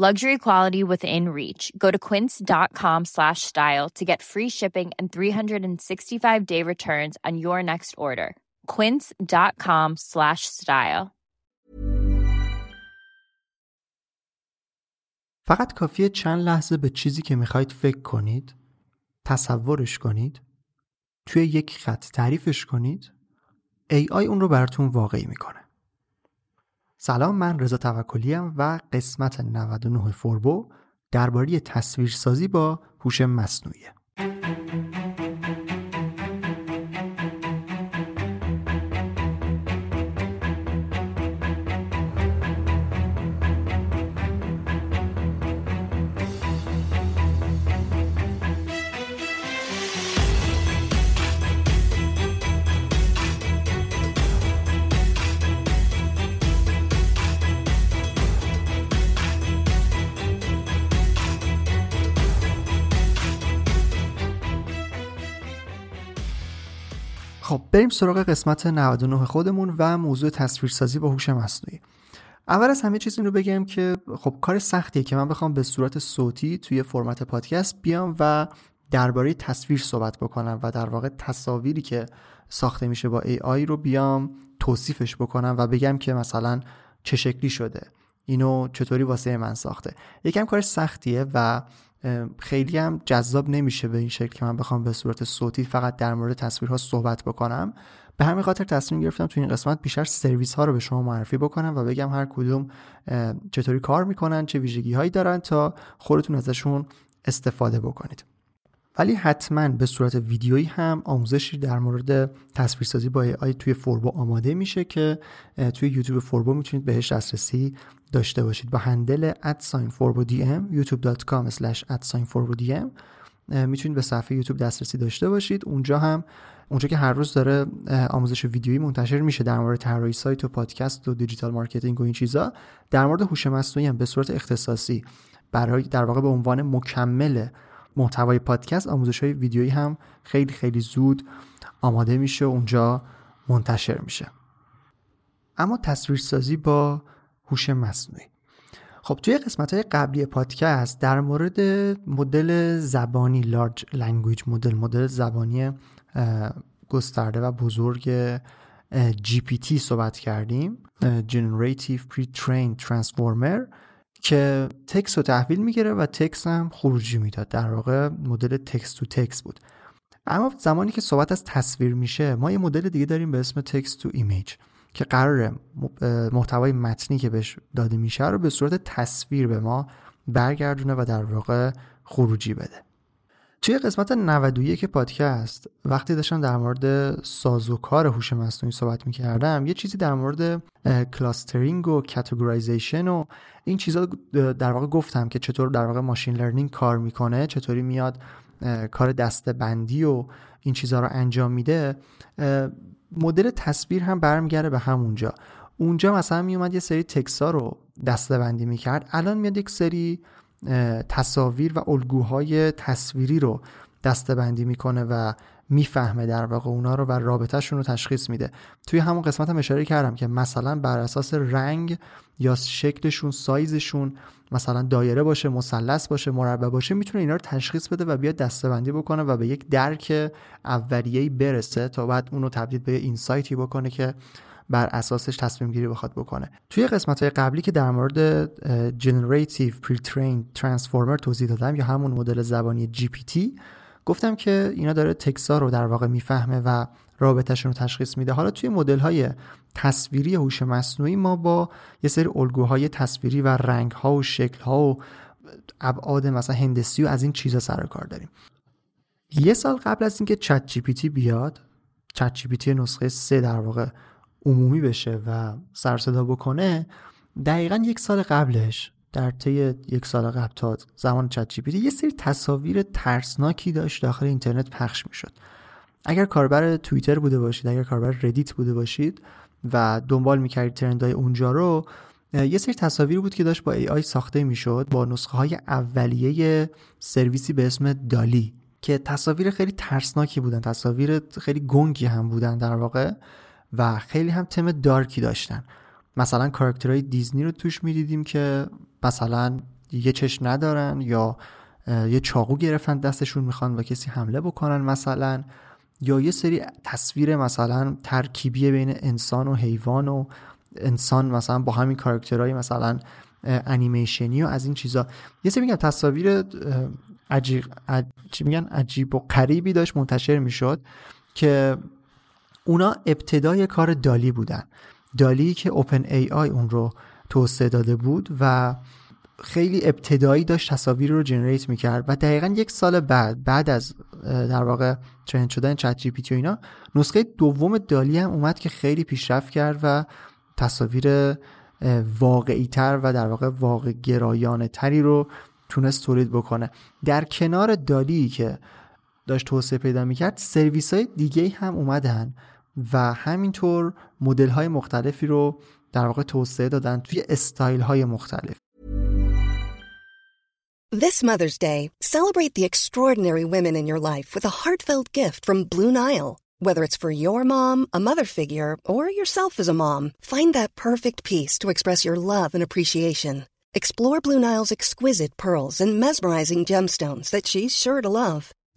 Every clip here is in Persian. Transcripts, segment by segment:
Luxury quality within reach. Go to quince.com slash style to get free shipping and 365 day returns on your next order. Quince.com slash style. فقط کافیه چند لحظه به چیزی که می‌خواید فکر کنید تصورش کنید توی یک خط تعریفش کنید AI اون رو براتون واقعی می‌کنه سلام من رضا توکلی و قسمت 99 فوربو درباره تصویرسازی با هوش مصنوعیه بریم سراغ قسمت 99 خودمون و موضوع تصویرسازی با هوش مصنوعی. اول از همه چیز این رو بگم که خب کار سختیه که من بخوام به صورت صوتی توی فرمت پادکست بیام و درباره تصویر صحبت بکنم و در واقع تصاویری که ساخته میشه با AI رو بیام توصیفش بکنم و بگم که مثلا چه شکلی شده. اینو چطوری واسه من ساخته. یکم کار سختیه و خیلی هم جذاب نمیشه به این شکل که من بخوام به صورت صوتی فقط در مورد تصویرها صحبت بکنم. به همین خاطر تصمیم گرفتم تو این قسمت بیشتر سرویس ها رو به شما معرفی بکنم و بگم هر کدوم چطوری کار می‌کنن چه ویژگی هایی دارن تا خودتون ازشون استفاده بکنید. ولی حتما به صورت ویدیویی هم آموزشی در مورد تصویرسازی با AI توی فوربو آماده میشه که توی یوتیوب فوربو می‌تونید بهش دسترسی داشته باشید. با handle at sign فوربو DM youtube.com slash DM می‌تونید به صفحه یوتیوب دسترسی داشته باشید. اونجا هم اونجا که هر روز داره آموزش ویدیویی منتشر میشه در مورد طراحی سایت و پادکست و digital marketing و این چیزا. در مورد هوش مصنوعی هم به صورت اختصاصی برای در واقع به عنوان مکمل محتوای پادکست آموزش های ویدیویی هم خیلی خیلی زود آماده میشه اونجا منتشر میشه. اما تصویرسازی با هوش مصنوعی. خب توی قسمت های قبلی پادکست در مورد مدل زبانی large language model مدل زبانی گسترده و بزرگ GPT صحبت کردیم. Generative Pre-trained Transformer. که تکس رو تحویل می‌گیره و تکس هم خروجی می‌داد. در واقع مدل text to text بود. اما زمانی که صحبت از تصویر میشه ما یه مدل دیگه داریم به اسم text to image که قرار محتوای متنی که بهش داده میشه رو به صورت تصویر به ما برگردونه و در واقع خروجی بده. توی قسمت 91 پادکست وقتی داشتم در مورد سازوکار هوش مصنوعی صحبت می‌کردم یه چیزی در مورد clustering و categorization و این چیزا در واقع گفتم که چطور در واقع machine learning کار می‌کنه چطوری میاد کار دسته بندی و این چیزها رو انجام میده مدل تصویر هم برمیگرده به همونجا. اونجا مثلا میومد یه سری تکسا رو دسته بندی می‌کرد الان میاد یک سری تصاویر و الگوهای تصویری رو دستبندی می‌کنه و می‌فهمه در واقع اونا رو و رابطهشون رو تشخیص میده. توی همون قسمت هم اشاره کردم که مثلا بر اساس رنگ یا شکلشون سایزشون مثلا دایره باشه مثلث باشه مربع باشه می‌تونه اینا رو تشخیص بده و بیاد دستبندی بکنه و به یک درک اولیه‌ای برسه تا بعد اونو تبدیل به اینسایتی بکنه که بر اساسش تصمیم گیری بخواد بکنه. توی قسمت های قبلی که در مورد Generative Pre-trained Transformer توضیح دادم یا همون مدل زبانی GPT گفتم که اینا داره تکسا رو در واقع می‌فهمه و رابطهشون رو تشخیص میده. حالا توی مدل های تصویری هوش مصنوعی ما با یه سری الگوهای تصویری و رنگ ها و شکل ها و ابعاد مثلا هندسی و از این چیزا سر کار داریم. یه سال قبل از اینکه چت جی پی تی بیاد چت جی پی تی نسخه سه در واقع عمومی بشه و سر صدا بکنه دقیقا یک سال قبلش در طی یک سال قبل تا زمان چت جی یه سری تصاویر ترسناکی داشت داخل اینترنت پخش می‌شد. اگر کاربر توییتر بوده باشید اگر کاربر ردیت بوده باشید و دنبال می‌کردید ترندهای اونجا رو یه سری تصاویر بود که داشت با آی ساخته می‌شد با نسخه های اولیه سرویسی به اسم دالی که تصاویر خیلی ترسناکی بودن تصاویر خیلی گنگی هم بودن در واقع. و خیلی هم تم دارکی داشتن. مثلا کاراکترهای دیزنی رو توش می‌دیدیم که مثلا یه چشم ندارن یا یه چاقو گرفتن دستشون می‌خوان و کسی حمله بکنن مثلا یا یه سری تصویر مثلا ترکیبی بین انسان و حیوان و انسان مثلا با همین کاراکترهای مثلا انیمیشنی و از این چیزا. یه سری میگم تصاویر عجیب چی میگن؟ عجیب و غریبی داشت منتشر می‌شد که اونا ابتدای کار DALL-E بودن. DALL-E که OpenAI اون رو توسعه داده بود و خیلی ابتدایی داشت تصاویر رو generate می‌کرد و دقیقا یک سال بعد بعد از در واقع ترند شدن ChatGPT و اینا نسخه دوم دالی هم اومد که خیلی پیشرفت کرد و تصاویر واقعی تر و در واقع واقع گرایانه تری رو تونست تولید بکنه. در کنار دالی که داشت توسعه پیدا می‌کرد سرویس های دیگه هم اومدن. و همینطور مدل های مختلفی رو در واقع توسعه دادن توی استایل های مختلف This Mother's Day, celebrate the extraordinary women in your life with a heartfelt gift from Blue Nile. Whether it's for your mom, a mother figure, or yourself as a mom, find that perfect piece to express your love and appreciation. Explore Blue Nile's exquisite pearls and mesmerizing gemstones that she's sure to love.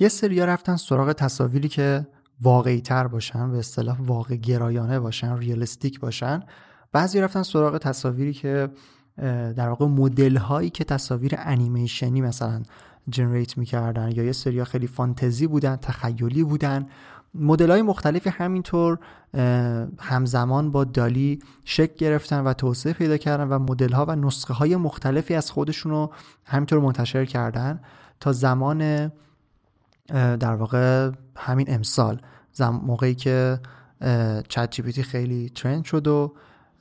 یه سریا رفتن سراغ تصاویری که واقعی تر باشن به اصطلاح واقع گرایانه باشن ریالستیک باشن. بعضی رفتن سراغ تصاویری که در واقع مدل هایی که تصاویر انیمیشنی مثلا جنریت می‌کردن یا یه سریا خیلی فانتزی بودن تخیلی بودن. مدل های مختلفی همینطور همزمان با دالی شکل گرفتن و توسعه پیدا کردن و مدل ها و نسخه های مختلفی از خودشون رو همینطور منتشر کردن. تا زمان در واقع همین امسال. موقعی که چت جی خیلی ترند شد و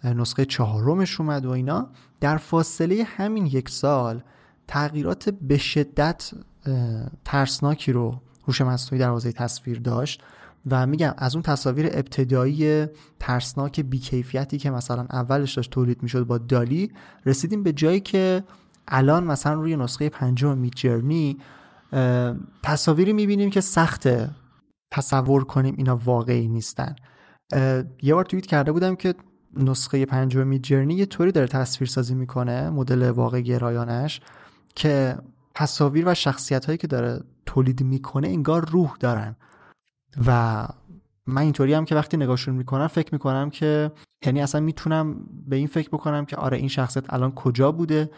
نسخه چهارمش اومد و اینا. در فاصله همین یک سال تغییرات به شدت ترسناکی رو هوش مصنوعی در حوزه تصویر داشت و میگم از اون تصاویر ابتدایی ترسناک بیکیفیتی که مثلا اولش داشت تولید می‌شد با دالی رسیدیم به جایی که الان مثلا روی نسخه پنجم میجرنی تصاویری می‌بینیم که سخته تصور کنیم اینا واقعی نیستن. یه بار توییت کرده بودم که نسخه پنجم جرنی یه طوری داره تصویر سازی می‌کنه مدل واقع گرایانش که تصاویر و شخصیت هایی که داره تولید می‌کنه انگار روح دارن. و من اینطوری هم که وقتی نگاهشون می‌کنم فکر می‌کنم که یعنی اصلا می‌تونم به این فکر بکنم که آره این شخصیت الان کجا بوده؟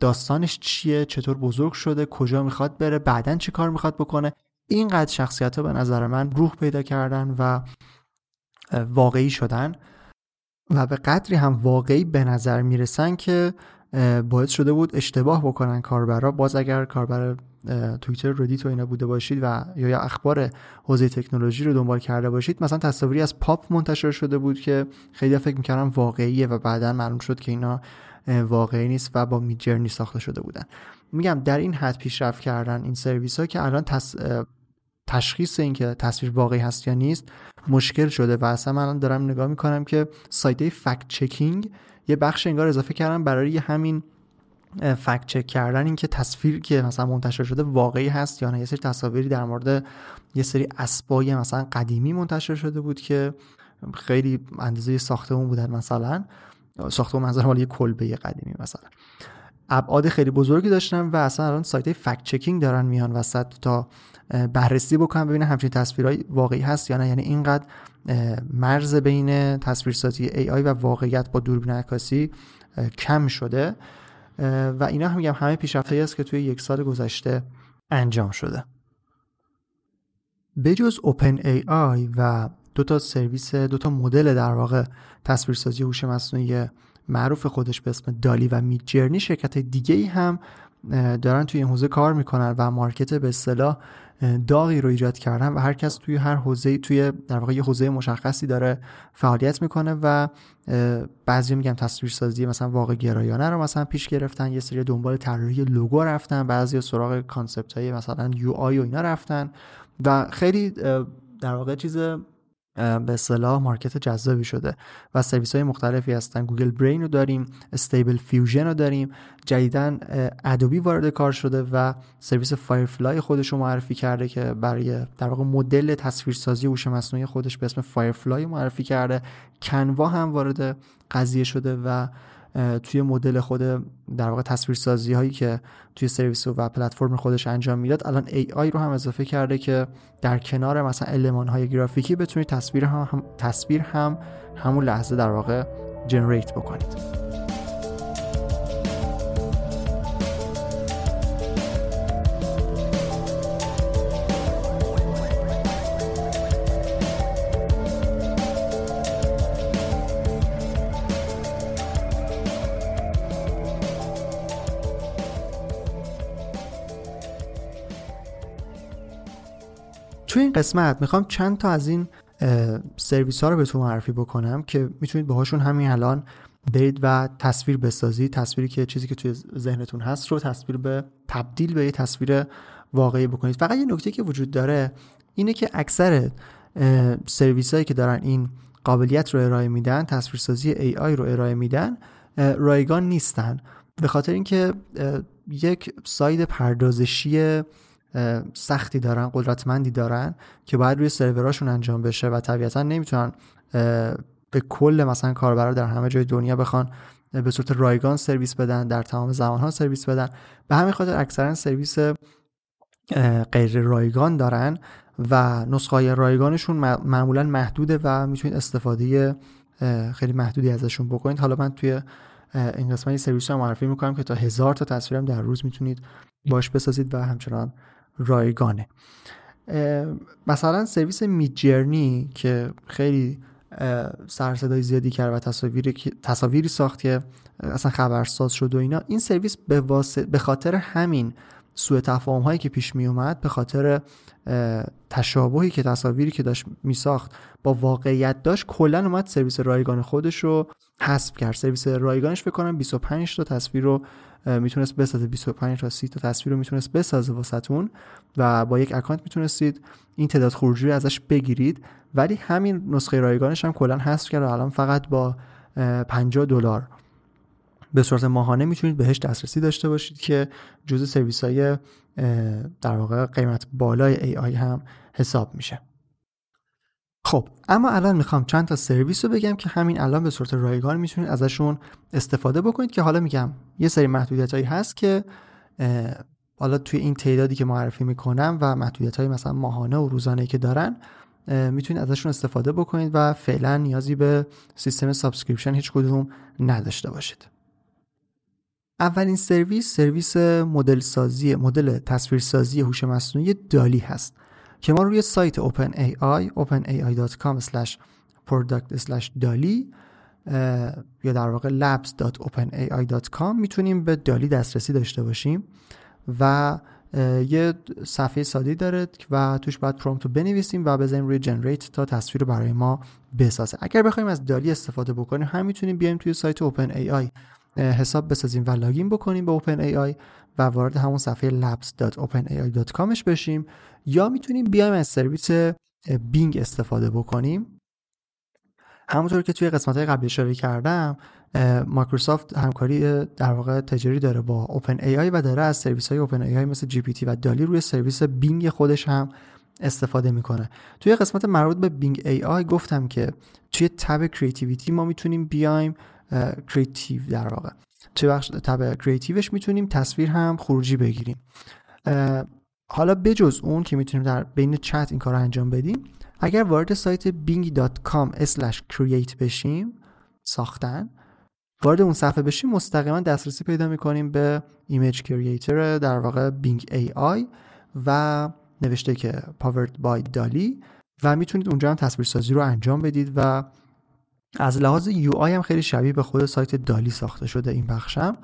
داستانش چیه؟ چطور بزرگ شده؟ کجا می‌خواد بره؟ بعدا چی کار می‌خواد بکنه؟ اینقدر شخصیت ها به نظر من روح پیدا کردن و واقعی شدن و به قدری هم واقعی به نظر می‌رسن که باعث شده بود اشتباه بکنن کاربرا. باز اگر کاربر توییتر ردیت و اینا بوده باشید و یا اخبار حوزه تکنولوژی رو دنبال کرده باشید مثلا تصاویری از پاپ منتشر شده بود که خیلی فکر می‌کردم واقعیه و بعدا معلوم شد که اینا واقعی نیست و با میجرنی ساخته شده بودن. میگم در این حد پیشرفت کردن این سرویس ها که الان تشخیص اینکه تصویر واقعی هست یا نیست مشکل شده و اصلا من دارم نگاه می‌کنم که سایت فکت چکینگ یه بخش انگار اضافه کردم برای همین فکت چک کردن اینکه تصویر که مثلا منتشر شده واقعی هست یا نه. یه سری تصاویری در مورد یه سری اسبای مثلا قدیمی منتشر شده بود که خیلی اندازه ساختمون بودن مثلا. ساختمون منظور مال یه کلبه قدیمی مثلا. ابعاد خیلی بزرگی داشتن و اصلا الان سایت فکت چکینگ دارن میان وسط تا بررسی بکنن ببینن همچین تصویرهای واقعی هست یا نه. یعنی اینقدر مرز بین تصویرسازی AI و واقعیت با دوربین عکاسی کم شده. و اینا هم میگم همه پیشرفتهایی است که توی یک سال گذشته انجام شده. بجز اوپن ای آی و دو تا سرویس دو تا مدل در واقع تصویرسازی هوش مصنوعی معروف خودش به اسم دالی و میت جرنی شرکت دیگه ای هم دارن توی این حوزه کار می‌کنن و market به اصطلاح داغی رو ایجاد کردن و هر کس توی هر حوزه توی در واقع یه حوزه مشخصی داره فعالیت می‌کنه و بعضی میگم تصویرسازی مثلا واقع گرایانه رو مثلا پیش گرفتن یه سری دنبال طراحی لوگو رفتن بعضی سراغ concept های مثلا UI و اینا رفتن و خیلی در واقع چیز به اصطلاح market جذابی شده و سرویس های مختلفی هستن. Google Brain رو داریم Stable Diffusion رو داریم. جدیدا ادوبی وارد کار شده و سرویس Firefly خودش رو معرفی کرده که برای در واقع مدل تصویرسازی هوش مصنوعی خودش به اسم Firefly معرفی کرده. کنوا هم وارد قضیه شده و توی مدل خود در واقع تصویرسازی هایی که توی سرویس و پلتفرم خودش انجام می‌داد الان AI رو هم اضافه کرده که در کنار مثلا المان های گرافیکی بتونید تصویر هم تصویر هم همون لحظه در واقع جنریت بکنید. قسمت می‌خوام چند تا از این سرویس ها رو بهتون معرفی بکنم که می‌تونید باهاشون همین الان برید و تصویر بسازید تصویری که چیزی که توی ذهنتون هست رو تصویر به تبدیل به یه تصویر واقعی بکنید. فقط یه نکته که وجود داره اینه که اکثر سرویس هایی که دارن این قابلیت رو ارائه میدن تصویرسازی AI رو ارائه میدن رایگان نیستن. به خاطر اینکه یک ساید پردازشی سختی دارن قدرتمندی دارن که باید روی سروراشون انجام بشه و طبیعتا نمی‌تونن به کل مثلا کاربرا در همه جای دنیا بخوان به صورت رایگان سرویس بدن در تمام زمان ها سرویس بدن. به همین خاطر اکثرا سرویس غیر رایگان دارن و نسخه رایگانشون معمولا محدوده و می‌تونید استفاده خیلی محدودی ازشون بکنید. حالا من توی این قسمت سرویس رو معرفی می‌کنم که تا هزار تا تصویرم در روز می‌تونید باش بسازید و همچنان رایگانه. مثلا سرویس میجرنی که خیلی سرصدای زیادی کرد و تصاویری, تصاویری ساخت که اصلا خبرساز شد و اینا این سرویس به, به خاطر همین سوء تفاهم هایی که پیش می اومد به خاطر تشابهی که تصاویری که داشت می ساخت با واقعیت داشت کلا اومد سرویس رایگان خودش رو حذف کرد. سرویس رایگانش فکر کنم 25 تا تصویر رو می‌تونست بسازه 25 تا 30 تا تصویر رو می‌تونست بسازه واسهتون و با یک اکانت می‌تونستید این تعداد خروجی رو ازش بگیرید. ولی همین نسخه رایگانش هم کلا کرد و الان فقط با 50 دلار. به صورت ماهانه می‌تونید بهش دسترسی داشته باشید که جزء سرویس های در واقع قیمت بالای AI هم حساب میشه. خب اما الان می‌خوام چند تا سرویس رو بگم که همین الان به صورت رایگان می‌تونید ازشون استفاده بکنید که حالا میگم یه سری محدودیت هایی هست که حالا توی این تعدادی که معرفی می‌کنم و محدودیت های مثلا ماهانه و روزانه که دارن می‌تونید ازشون استفاده بکنید و فعلا نیازی به سیستم subscription هیچ کدوم نداشته باشید. اولین سرویس سرویس مدل سازی مدل تصویرسازی هوش مصنوعی DALL-E هست. که ما روی سایت OpenAI openai.com/product/dall-e یا در واقع labs.openai.com می‌تونیم به DALL-E دسترسی داشته باشیم و یه صفحه ساده داره و توش باید prompt رو بنویسیم و بزنیم روی generate تا تصویر رو برای ما بسازه. اگر بخوایم از DALL-E استفاده بکنیم هم می‌تونیم بیایم توی سایت OpenAI حساب بسازیم و login بکنیم به OpenAI و وارد همون صفحه labs.openai.com ش بشیم. یا می‌تونیم بیایم از سرویس Bing استفاده بکنیم؟ همونطور که توی قسمت های قبلی اشاره کردم مایکروسافت همکاری در واقع تجاری داره با OpenAI و داره از سرویس های OpenAI مثل GPT و DALL-E روی سرویس Bing خودش هم استفاده می‌کنه. توی قسمت مربوط به Bing AI گفتم که توی tab creativity ما می‌تونیم بیایم creative در واقع. توی بخش tab creative ش می‌تونیم تصویر هم خروجی بگیریم. حالا بجز اون که می‌تونیم در بین چت این کار رو انجام بدیم اگر وارد سایت bing.com/create بشیم ساختن وارد اون صفحه بشیم مستقیما دسترسی پیدا می‌کنیم به image creator در واقع AI و نوشته که powered by DALL-E و می‌تونید اونجا هم تصویرسازی رو انجام بدید و از لحاظ UI هم خیلی شبیه به خود سایت DALL-E ساخته شده این بخشم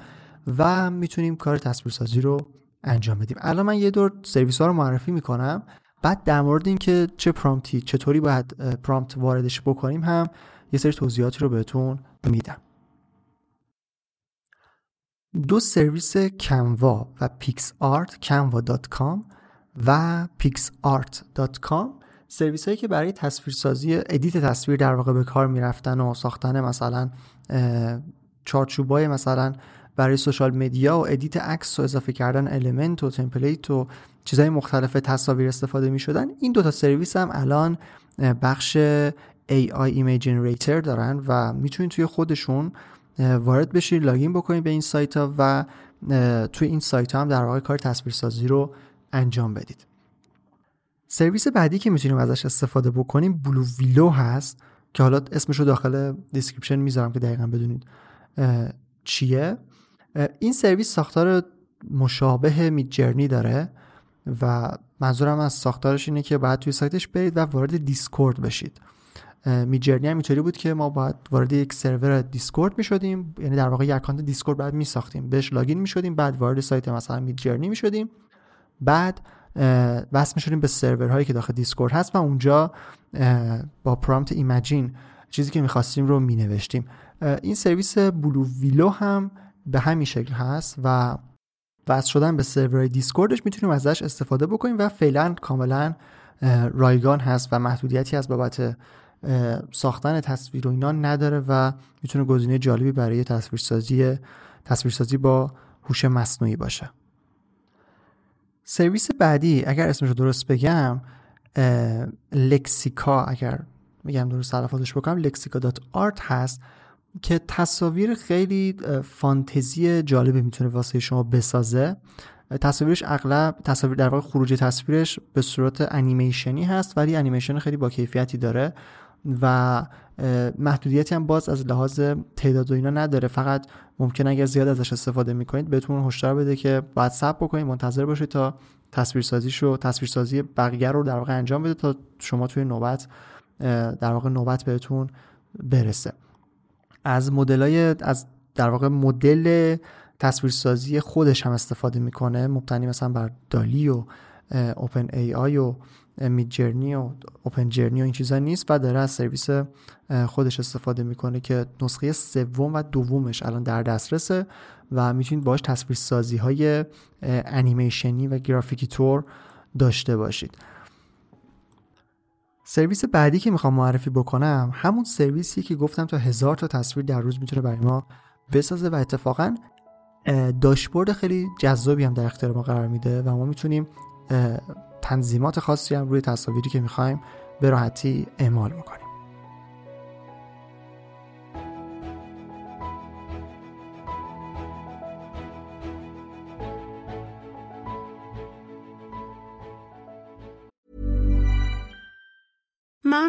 و می‌تونیم کار تصویرسازی رو انجام بدیم. الان من یه دور سرویس ها رو معرفی می‌کنم. بعد در مورد اینکه چه prompt ی چطوری باید prompt واردش بکنیم هم یه سری توضیحاتی رو بهتون میدم. دو سرویس Canva و Picsart canva.com و picsart.com سرویس هایی که برای تصویرسازی edit تصویر در واقع به کار می‌رفتن و ساختن مثلا چارچوبای مثلا برای social media و edit عکس و اضافه کردن element و template و چیزهای مختلف تصاویر استفاده می شدن این دوتا سرویس هم الان بخش AI Image Generator دارن و می‌تونید توی خودشون وارد بشید login بکنید به این سایت ها و توی این سایت ها هم در واقع کار تصویرسازی رو انجام بدید. سرویس بعدی که می‌تونیم ازش استفاده بکنیم BlueWillow هست که حالا اسمش رو داخل description می‌ذارم که دقیقا بدونید چیه. این سرویس ساختار مشابه Midjourney داره و منظورم از ساختارش اینه که باید توی سایتش برید و وارد Discord بشید. Midjourney هم اینطوری بود که ما باید وارد یک سرور Discord می شدیم یعنی در واقع یک account Discord بعد می ساختیم بهش login می شدیم بعد وارد سایت مثلا Midjourney می شدیم بعد وصل می شدیم به سرورهایی که داخل Discord هست و اونجا با prompt imagine چیزی که می‌خواستیم رو می نوشتیم این سرویس BlueWillow هم به همین شکل هست و با وصل شدن به سرور Discord ش می‌تونیم ازش استفاده بکنیم و فعلا کاملا رایگان هست و محدودیتی از بابت ساختن تصویر و اینا نداره و می‌تونه گزینه جالبی برای تصویرسازی تصویرسازی با هوش مصنوعی باشه. سرویس بعدی اگر اسمش رو درست بگم Lexica اگر میگم درست تلفظش بکنم Lexica dot art هست. که تصاویر خیلی فانتزی جالبی می‌تونه واسه شما بسازه. تصاویرش اغلب تصاویر در واقع خروج تصویرش به صورت انیمیشنی هست ولی انیمیشن خیلی با کیفیتی داره و محدودیتی هم باز از لحاظ تعداد و اینا نداره. فقط ممکن اگر زیاد ازش استفاده می‌کنید بهتون هشدار بده که باید صبر بکنید منتظر باشید تا تصویرسازیشو تصویرسازی بقیه رو در واقع انجام بده تا شما توی نوبت در واقع نوبت بهتون برسه. از مدلای از در واقع مدل تصویرسازی خودش هم استفاده می‌کنه مبتنی مثلا بر دالی و اوپن ای آی و مید جرنی و اوپن جرنی و این چیزا نیست و داره از سرویس خودش استفاده می‌کنه که نسخه سوم و دومش الان در دسترسه و می‌تونید باش تصویرسازی های انیمیشنی و گرافیکی تور داشته باشید. سرویس بعدی که می‌خوام معرفی بکنم همون سرویسی که گفتم تا هزار تا تصویر در روز می‌تونه برای ما بسازه و اتفاقا داشبورد خیلی جذابی هم در اختیار ما قرار میده و ما می‌تونیم تنظیمات خاصی هم روی تصاویری که می‌خوایم به راحتی اعمال بکنیم.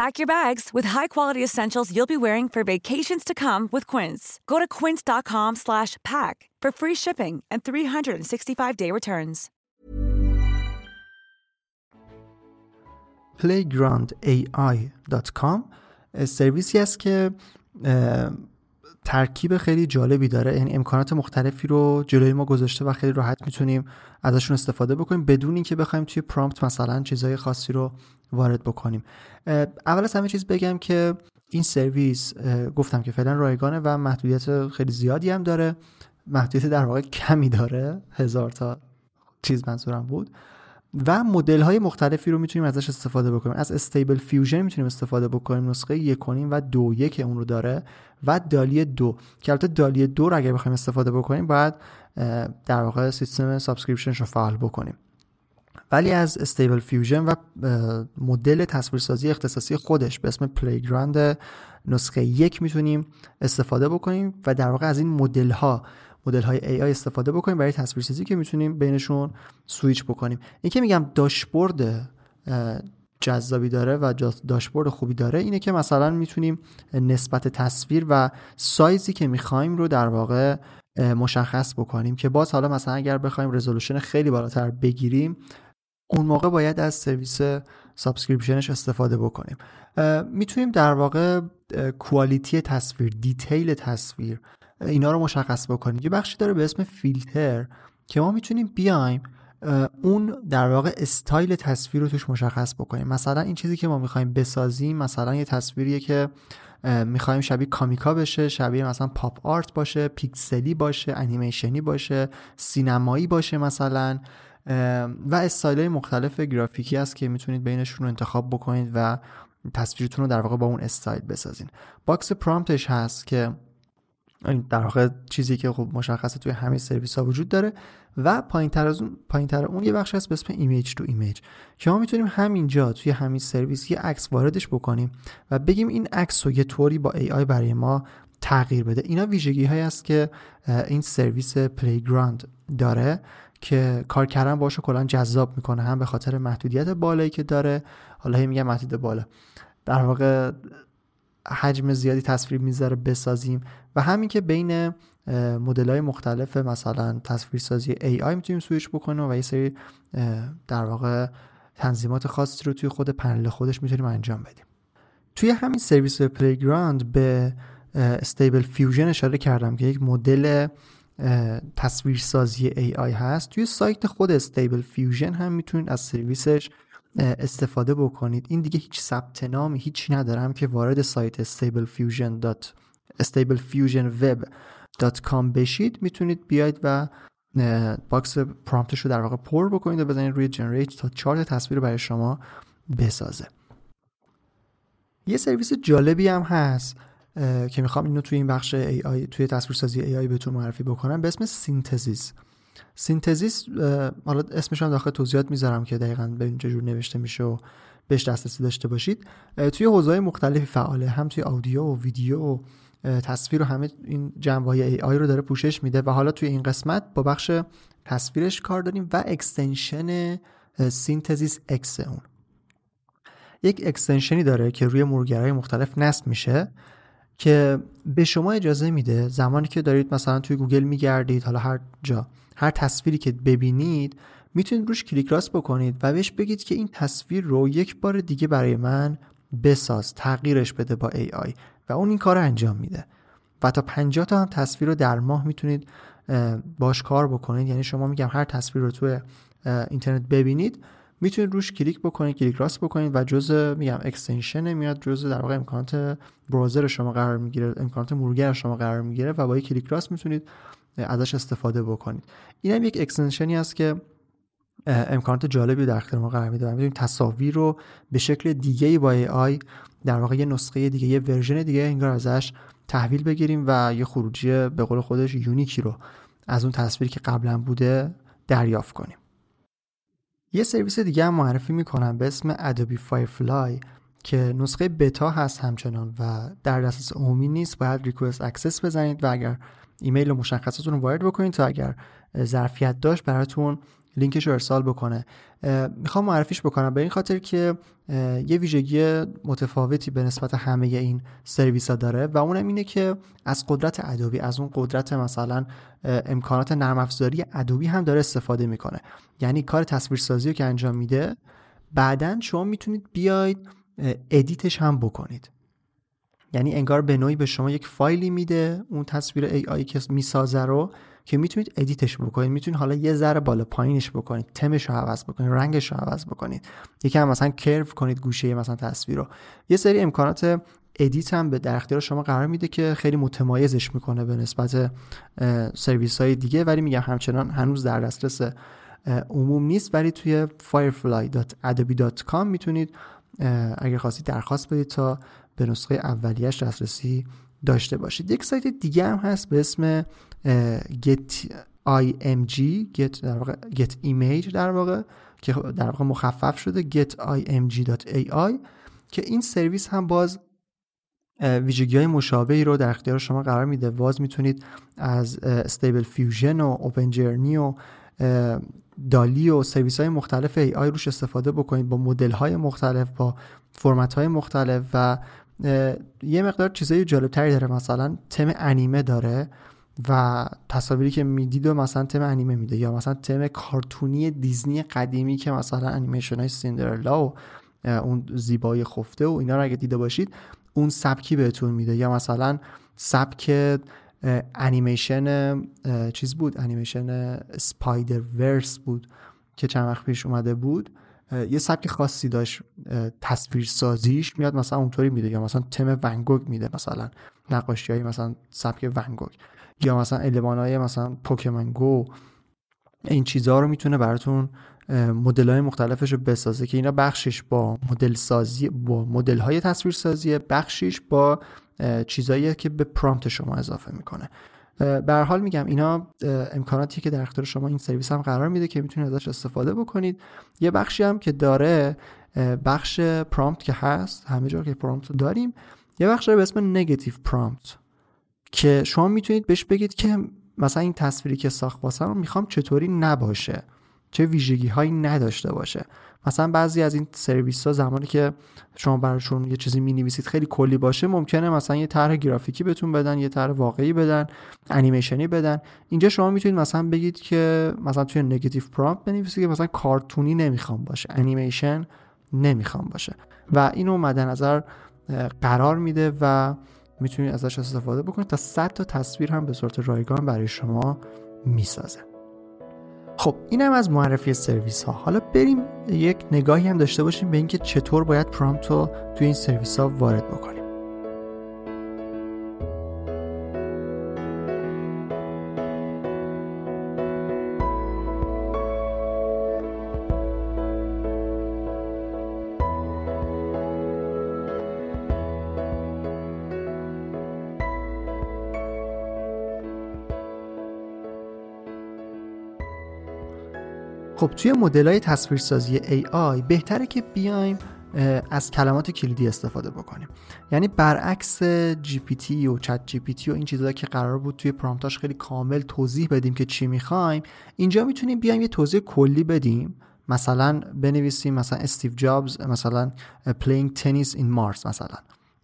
Pack your bags with high-quality essentials you'll be wearing for vacations to come with Quince. Go to quince.com/pack for free shipping and 365-day returns. playgroundai.com سرویسی است که ترکیب خیلی جالبی داره یعنی امکانات مختلفی رو جلوی ما گذاشته و خیلی راحت می‌تونیم ازشون استفاده بکنیم بدون اینکه بخوایم توی prompt مثلا چیزهای خاصی رو وارد بکنیم. اول از همه چیز بگم که این سرویس گفتم که فعلا رایگانه و محدودیت خیلی زیادی هم داره. محدودیت در واقع کمی داره هزار تا چیز منظورم بود. و مدل های مختلفی رو می‌تونیم ازش استفاده بکنیم. از Stable Diffusion می‌تونیم استفاده بکنیم نسخه یکونیم و دو یک اون رو داره و DALL-E دو. که البته DALL-E دو رو اگر بخوایم استفاده بکنیم باید در واقع سیستم subscription ش رو فعال بکنیم. ولی از Stable Diffusion و مدل تصویرسازی اختصاصی خودش به اسم Playground نسخه یک می‌تونیم استفاده بکنیم و در واقع از این مدل ها مدل های AI استفاده بکنیم برای تصویرسازی که می‌تونیم بینشون سویچ بکنیم. این که میگم داشبورد جذابی داره و داشبورد خوبی داره اینه که مثلا می‌تونیم نسبت تصویر و سایزی که می‌خوایم رو در واقع مشخص بکنیم که باز حالا مثلا اگر بخوایم resolution خیلی بالاتر بگیریم اون موقع باید از سرویس subscription ش استفاده بکنیم. می‌تونیم در واقع quality تصویر detail تصویر اینا رو مشخص بکنیم. یه بخشی داره به اسم فیلتر که ما می‌تونیم بیایم اون در واقع استایل تصویر رو توش مشخص بکنیم. مثلا این چیزی که ما می‌خوایم بسازیم مثلا یه تصویریه که می‌خوایم شبیه comic ها بشه شبیه مثلا pop art باشه پیکسلی باشه انیمیشنی باشه سینمایی باشه مثلا. و استایل مختلف گرافیکی هست که می‌تونید بینشون رو انتخاب بکنید و تصویرتون رو در واقع با اون استایل بسازین. box prompt ش هست که در واقع چیزی که خب مشخصه توی همه سرویس ها وجود داره و پایین تر از اون پایین اون یه بخش هست به اسم image to image که ما می‌تونیم همینجا توی همین سرویس یه عکس واردش بکنیم و بگیم این عکس رو یه طوری با AI برای ما تغییر بده. اینا ویژگی هایی است که این سرویس Playground داره. که کار کردن باهاش کلا جذاب می‌کنه هم به خاطر محدودیت بالایی که داره. حالا میگم محدود بالا. در واقع حجم زیادی تصویر می‌ذاره بسازیم. و همین که بین مدل های مختلف مثلا تصویرسازی AI می‌تونیم سویش بکنیم و یه سری در واقع تنظیمات خاصی رو توی خود پنل خودش می‌تونیم انجام بدیم. توی همین سرویس Playground به Stable Diffusion اشاره کردم که یک مدل تصویرسازی AI هست. توی سایت خود Stable Diffusion هم می‌تونید از سرویسش استفاده بکنید. این دیگه هیچ ثبت نامی هیچی نداره که وارد سایت Stable Diffusion stablediffusionweb.com بشید. می‌تونید بیاید و box prompt ش رو در واقع پر بکنید و بزنید روی generate تا چهار تا تصویر برای شما بسازه. یه سرویس جالبی هم هست. که می‌خوام اینو توی این بخش AI توی تصویرسازی AI بهتون معرفی بکنم. به اسم Synthesys. Synthesys حالا اسمش هم داخل توضیحات می‌ذارم که دقیقا چه جور نوشته میشه و بهش دسترسی داشته باشید. توی حوزه‌های مختلفی فعاله. هم توی audio و ویدیو و تصویر رو همه این جنبه AI رو داره پوشش میده و حالا توی این قسمت با بخش تصویرش کار داریم و extension Synthesys X اون. یک extension ی داره که روی مرورگرهای مختلف نصب میشه. که به شما اجازه میده زمانی که دارید مثلا توی گوگل میگردید حالا هر جا هر تصویری که ببینید می‌تونید روش کلیک راست بکنید و بهش بگید که این تصویر رو یک بار دیگه برای من بساز تغییرش بده با AI و اون این کار رو انجام میده. و تا 50 تا هم تصویر رو در ماه می‌تونید باش کار بکنید. یعنی شما میگم هر تصویر رو توی اینترنت ببینید می‌تونید روش کلیک بکنید کلیک راست بکنید و جزء میگم extension میاد جزء در واقع امکانات browser شما قرار می‌گیره امکانات مرورگر شما قرار می‌گیره و با یک کلیک راست می‌تونید ازش استفاده بکنید. این هم یک extension ی است که امکانات جالبی در اختیار ما قرار میده می‌تونیم تصاویر رو به شکل دیگه با AI در واقع یه نسخه دیگه یه version دیگه انگار ازش تحویل بگیریم و یه خروجی به قول خودش unique ی رو از اون تصویری که قبلا بوده دریافت کنیم. یه سرویس دیگه هم معرفی می‌کنم به اسم Adobe Firefly که نسخه بتا هست همچنان و در دسترس عمومی نیست. باید request access بزنید و اگر ایمیل و مشخصاتتون رو وارد بکنید تا اگر ظرفیت داشت براتون لینکش رو ارسال بکنه. می‌خوام معرفیش بکنم. به این خاطر که یه ویژگی متفاوتی به نسبت همه این سرویس ها داره و اونم اینه که از قدرت ادوبی از اون قدرت مثلا امکانات نرم افزاری ادوبی هم داره استفاده می‌کنه. یعنی کار تصویرسازی رو که انجام میده بعدا شما می‌تونید بیاید ادیتش هم بکنید. یعنی انگار به نوعی به شما یک فایلی میده اون تصویر AI که می‌سازه رو. که می‌تونید ادیتش بکنید. می‌تونید حالا یه ذره بالا پایینش بکنید تم‌ش رو عوض بکنید رنگش رو عوض بکنید. یکم مثلا curve کنید گوشه مثلا تصویر رو. یه سری امکانات edit هم به در اختیار شما قرار میده که خیلی متمایزش می‌کنه به نسبت سرویس های دیگه. ولی میگم همچنان هنوز در دسترس عموم نیست. ولی توی firefly.adobe.com می‌تونید اگر خواستید درخواست بدید تا به نسخه اولیش دسترسی داشته باشید. یک سایت دیگه هم هست به اسم get img get در واقع get image در واقع که در واقع مخفف شده getimg.ai که این سرویس هم باز ویژگی های مشابهی رو در اختیار شما قرار میده. باز می‌تونید از Stable Diffusion و OpenJourney و DALL-E و سرویس های مختلف AI روش استفاده بکنید با مدل های مختلف با فرمت های مختلف و یه مقدار چیزای جالبتری داره. مثلا تم انیمه داره. و تصاویری که می‌دید و مثلا تم انیمه میده یا مثلا تم کارتونی دیزنی قدیمی که مثلا انیمیشن های سیندرلا و اون زیبایی خفته و اینا رو اگه دیده باشید اون سبکی بهتون میده یا مثلا سبک انیمیشن چیز بود؟ انیمیشن سپایدر ورس بود که چند وقت پیش اومده بود. یه سبک خاصی داشت تصویر سازیش میاد مثلا اونطوری میده. یا مثلا تم ونگوگ میده مثلا نقاشی های مثلا سبک ونگوگ یا مثلا علمان های مثلا پوکمن گو. این چیزها رو می‌تونه براتون مدل های مختلفش رو بسازه که اینا بخشش با مدل سازی با مدل های تصویر سازی بخشش با چیزایی که به پرامپت شما اضافه می‌کنه. به حال میگم اینا امکاناتی که در اختیار شما این سرویس هم قرار میده که می‌تونید ازش استفاده بکنید. یه بخشی هم که داره بخش پرامپت که هست همه جا که پرامپت داریم یه بخش داره به اسم نگاتیو پرامپت که شما می‌تونید بهش بگید که مثلا این تصویری که ساخت واسه رو می‌خوام چطوری نباشه. چه ویژگی هایی نداشته باشه. مثلا بعضی از این سرویس ها زمانی که شما براشون یه چیزی می نویسید خیلی کلی باشه ممکنه مثلا یه طرح گرافیکی بهتون بدن یه طرح واقعی بدن انیمیشنی بدن. اینجا شما می‌تونید مثلا بگید که مثلا توی نگاتیو پرامپت بنویسید که مثلا کارتونی نمی‌خوام باشه انیمیشن نمی‌خوام باشه. و اینو مد نظر قرار میده و می‌تونید ازش استفاده بکنید تا 100 تا تصویر هم به صورت رایگان برای شما می‌سازه. خب اینم از معرفی سرویس ها حالا بریم یک نگاهی هم داشته باشیم به اینکه چطور باید پرامپت رو توی این سرویس ها وارد بکنیم. خب توی مدل های تصویرسازی AI بهتره که بیایم از کلمات کلیدی استفاده بکنیم. یعنی برعکس جی پی تی و چت جی پی تی و این چیزهایی که قرار بود توی prompt اش خیلی کامل توضیح بدیم که چی می‌خوایم اینجا می‌تونیم بیایم یه توضیح کلی بدیم. مثلا بنویسیم مثلا استیو جابز مثلا playing tennis in Mars مثلا.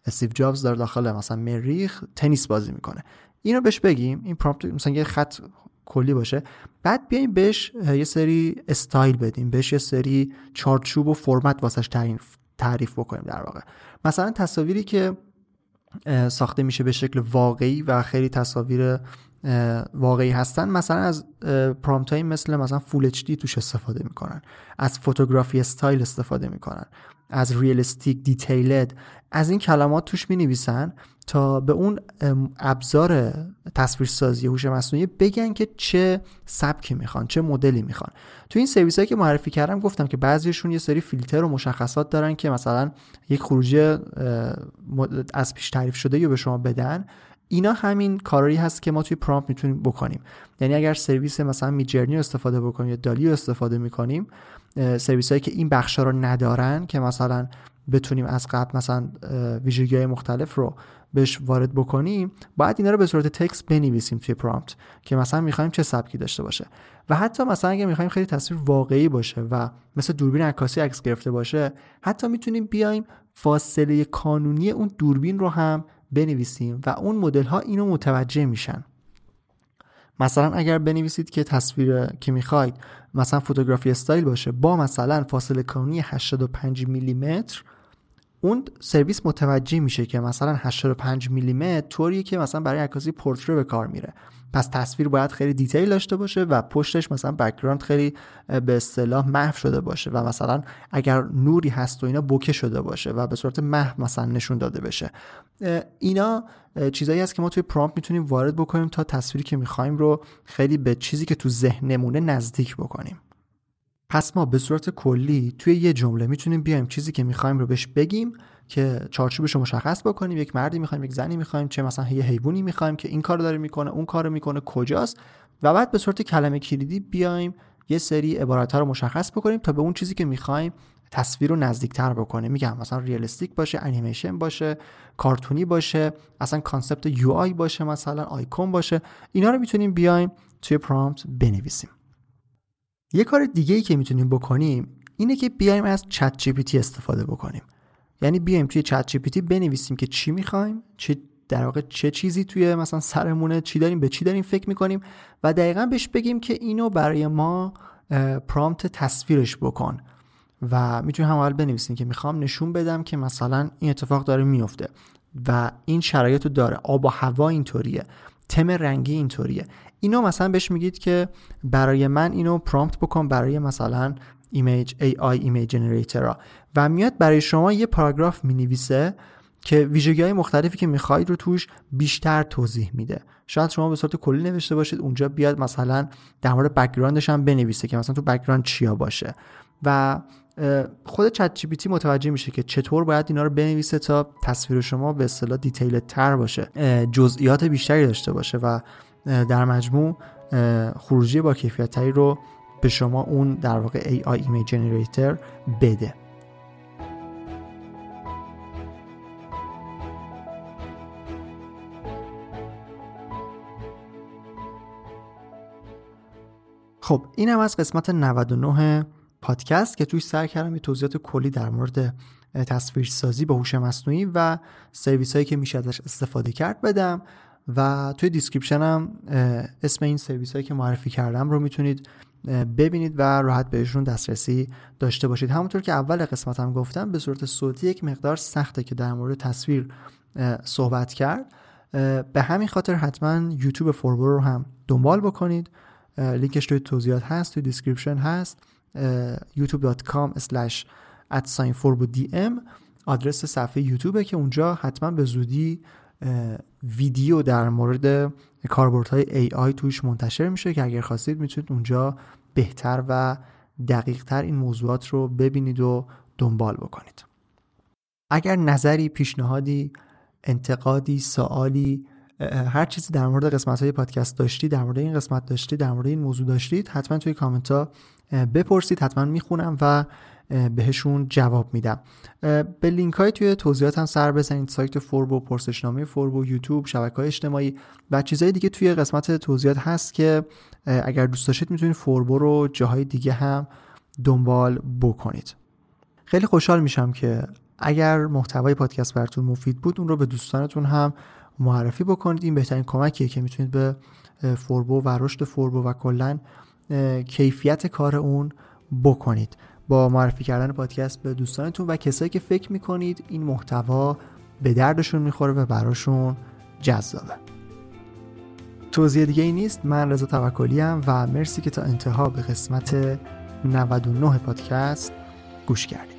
استیو جابز در داخل مثلا مریخ تنیس بازی می‌کنه. اینو بهش بگیم. این prompt مثلا یه خط کلی باشه. بعد بیایم بهش یه سری استایل بدیم. بهش یه سری چارچوب و فرمت واسش تعریف تعریف بکنیم در واقع. مثلا تصاویری که ساخته میشه به شکل واقعی و خیلی تصاویر واقعی هستن مثلا از prompt مثل مثلا full HD توش استفاده می‌کنن. از photography style استفاده می‌کنن. از realistic detailed از این کلمات توش می نویسن تا به اون ابزار تصویرسازی هوش مصنوعی بگن که چه سبکی می‌خوان چه مدلی می‌خوان. تو این سرویس هایی که معرفی کردم گفتم که بعضیشون یه سری فیلتر و مشخصات دارن که مثلا یک خروجی از پیش تعریف شده یا به شما بدن اینا همین کارایی هست که ما توی پرامپت می‌تونیم بکنیم. یعنی اگر سرویس مثلا میجرنی استفاده بکنیم یا دالی استفاده می‌کنیم سرویس هایی که این بخش رو ندارن که مثلا بتونیم از قبل مثلا ویژگی های مختلف رو بهش وارد بکنیم باید اینا رو به صورت تکست بنویسیم توی پرامپت که مثلا می‌خوایم چه سبکی داشته باشه. و حتی مثلا اگه می‌خوایم خیلی تصویر واقعی باشه و مثل دوربین عکاسی عکس گرفته باشه حتی می‌تونیم بیایم فاصله کانونی اون دوربین رو هم بنویسیم و اون مدل ها اینو متوجه میشن. مثلا اگر بنویسید که تصویر که می‌خواید مثلا photography style باشه با مثلا فاصله کانونی 85 میلیمتر اون سرویس متوجه میشه که مثلا 85 میلیمتر طوریه که مثلا برای عکاسی پورتره به کار میره. پس تصویر باید خیلی detail داشته باشه و پشتش مثلا background خیلی به اصطلاح محو شده باشه و مثلا اگر نوری هست و اینا bokeh شده باشه و به صورت محو مثلا نشون داده بشه. اینا چیزایی هست که ما توی prompt می‌تونیم وارد بکنیم تا تصویری که می‌خوایم رو خیلی به چیزی که تو ذهنمونه نزدیک بکنیم. پس ما به صورت کلی توی یه جمله می‌تونیم بیایم چیزی که می‌خوایم رو بهش بگیم که چارچوبش رو مشخص بکنیم یک مردی می‌خوایم یک زنی می‌خوایم چه مثلا یه حیوانی می‌خوایم که این کار داره می‌کنه اون کارو می‌کنه کجاست؟ و بعد به صورت کلمه کلیدی بیایم یه سری عبارت رو مشخص بکنیم تا به اون چیزی که می‌خوایم تصویر رو نزدیکتر بکنه میگم مثلا realistic باشه انیمیشن باشه کارتونی باشه اصلا concept UI باشه مثلا آیکون باشه. اینا رو می‌تونیم بیایم توی پرامپت بنویسیم. یه کار دیگه ای که می‌تونیم بکنیم اینه که بیایم از چت جی استفاده بکنیم. یعنی بیایم توی چت جی بنویسیم که چی می‌خوایم چه در واقع چه چیزی توی مثلا سرمونه چی داریم به چی داریم فکر می‌کنیم و دقیقا بهش بگیم که اینو برای ما پرامپت تصویرش بکن. و می‌تونیم هم اول بنویسیم که می‌خوام نشون بدم که مثلا این اتفاق داره میفته و این شرایط رو داره. آب و هوا اینطوریه. تم رنگی اینطوریه. اینو مثلا بهش میگید که برای من اینو prompt بکن برای مثلا image AI image generator و میاد برای شما یه پاراگراف می‌نویسه که ویژگی های مختلفی که می‌خواید رو توش بیشتر توضیح میده. شاید شما به صورت کلی نوشته باشید اونجا بیاد مثلا در مورد background ش هم بنویسه که مثلا تو background چیا باشه. و خود چت جی متوجه میشه که چطور باید اینا رو بنویسه تا تصویر شما به اصطلاح دیتیل تر باشه جزئیات بیشتری داشته باشه. و در مجموع خروجی با کیفیت تری رو به شما اون در واقع AI Image Generator بده. خب این هم از قسمت 99 پادکست که توش سعی کردم یه توضیحات کلی در مورد تصویرسازی با هوش مصنوعی و سرویس هایی که میشه ازش استفاده کرد بدم. و توی description هم اسم این سرویس هایی که معرفی کردم رو می‌تونید ببینید و راحت بهشون دسترسی داشته باشید. همونطور که اول قسمت هم گفتم به صورت صوتی یک مقدار سخته که در مورد تصویر صحبت کرد. به همین خاطر حتما یوتیوب فوربور رو هم دنبال بکنید. لینکش توی توضیحات هست توی description هست. youtube.com slash ام آدرس صفحه یوتیوبه که اونجا حتما به زودی ویدیو در مورد کاربردهای AI توش منتشر میشه که اگر خواستید می‌تونید اونجا بهتر و دقیقتر این موضوعات رو ببینید و دنبال بکنید. اگر نظری پیشنهادی انتقادی سوالی هر چیزی در مورد قسمت های پادکست داشتید در مورد این قسمت داشتید در مورد این موضوع داشتید حتما توی کامنت ها بپرسید حتما می‌خونم و بهشون جواب میدم. به لینک های توی توضیحات هم سر بزنید. سایت فوربو پرسشنامه فوربو یوتیوب شبکه های اجتماعی و چیزهای دیگه توی قسمت توضیحات هست که اگر دوست داشتید می‌تونید فوربو رو جاهای دیگه هم دنبال بکنید. خیلی خوشحال میشم که اگر محتوای پادکست براتون مفید بود اون رو به دوستانتون هم معرفی بکنید. این بهترین کمکیه که می‌تونید به فوربو و رشد فوربو و کلا کیفیت کار اون بکنید. با معرفی کردن پادکست به دوستانتون و کسایی که فکر می‌کنید این محتوا به دردشون می‌خوره و براشون جذابه. توضیح دیگه ای نیست من رضا توکلی و مرسی که تا انتها به قسمت 99 پادکست گوش کردید.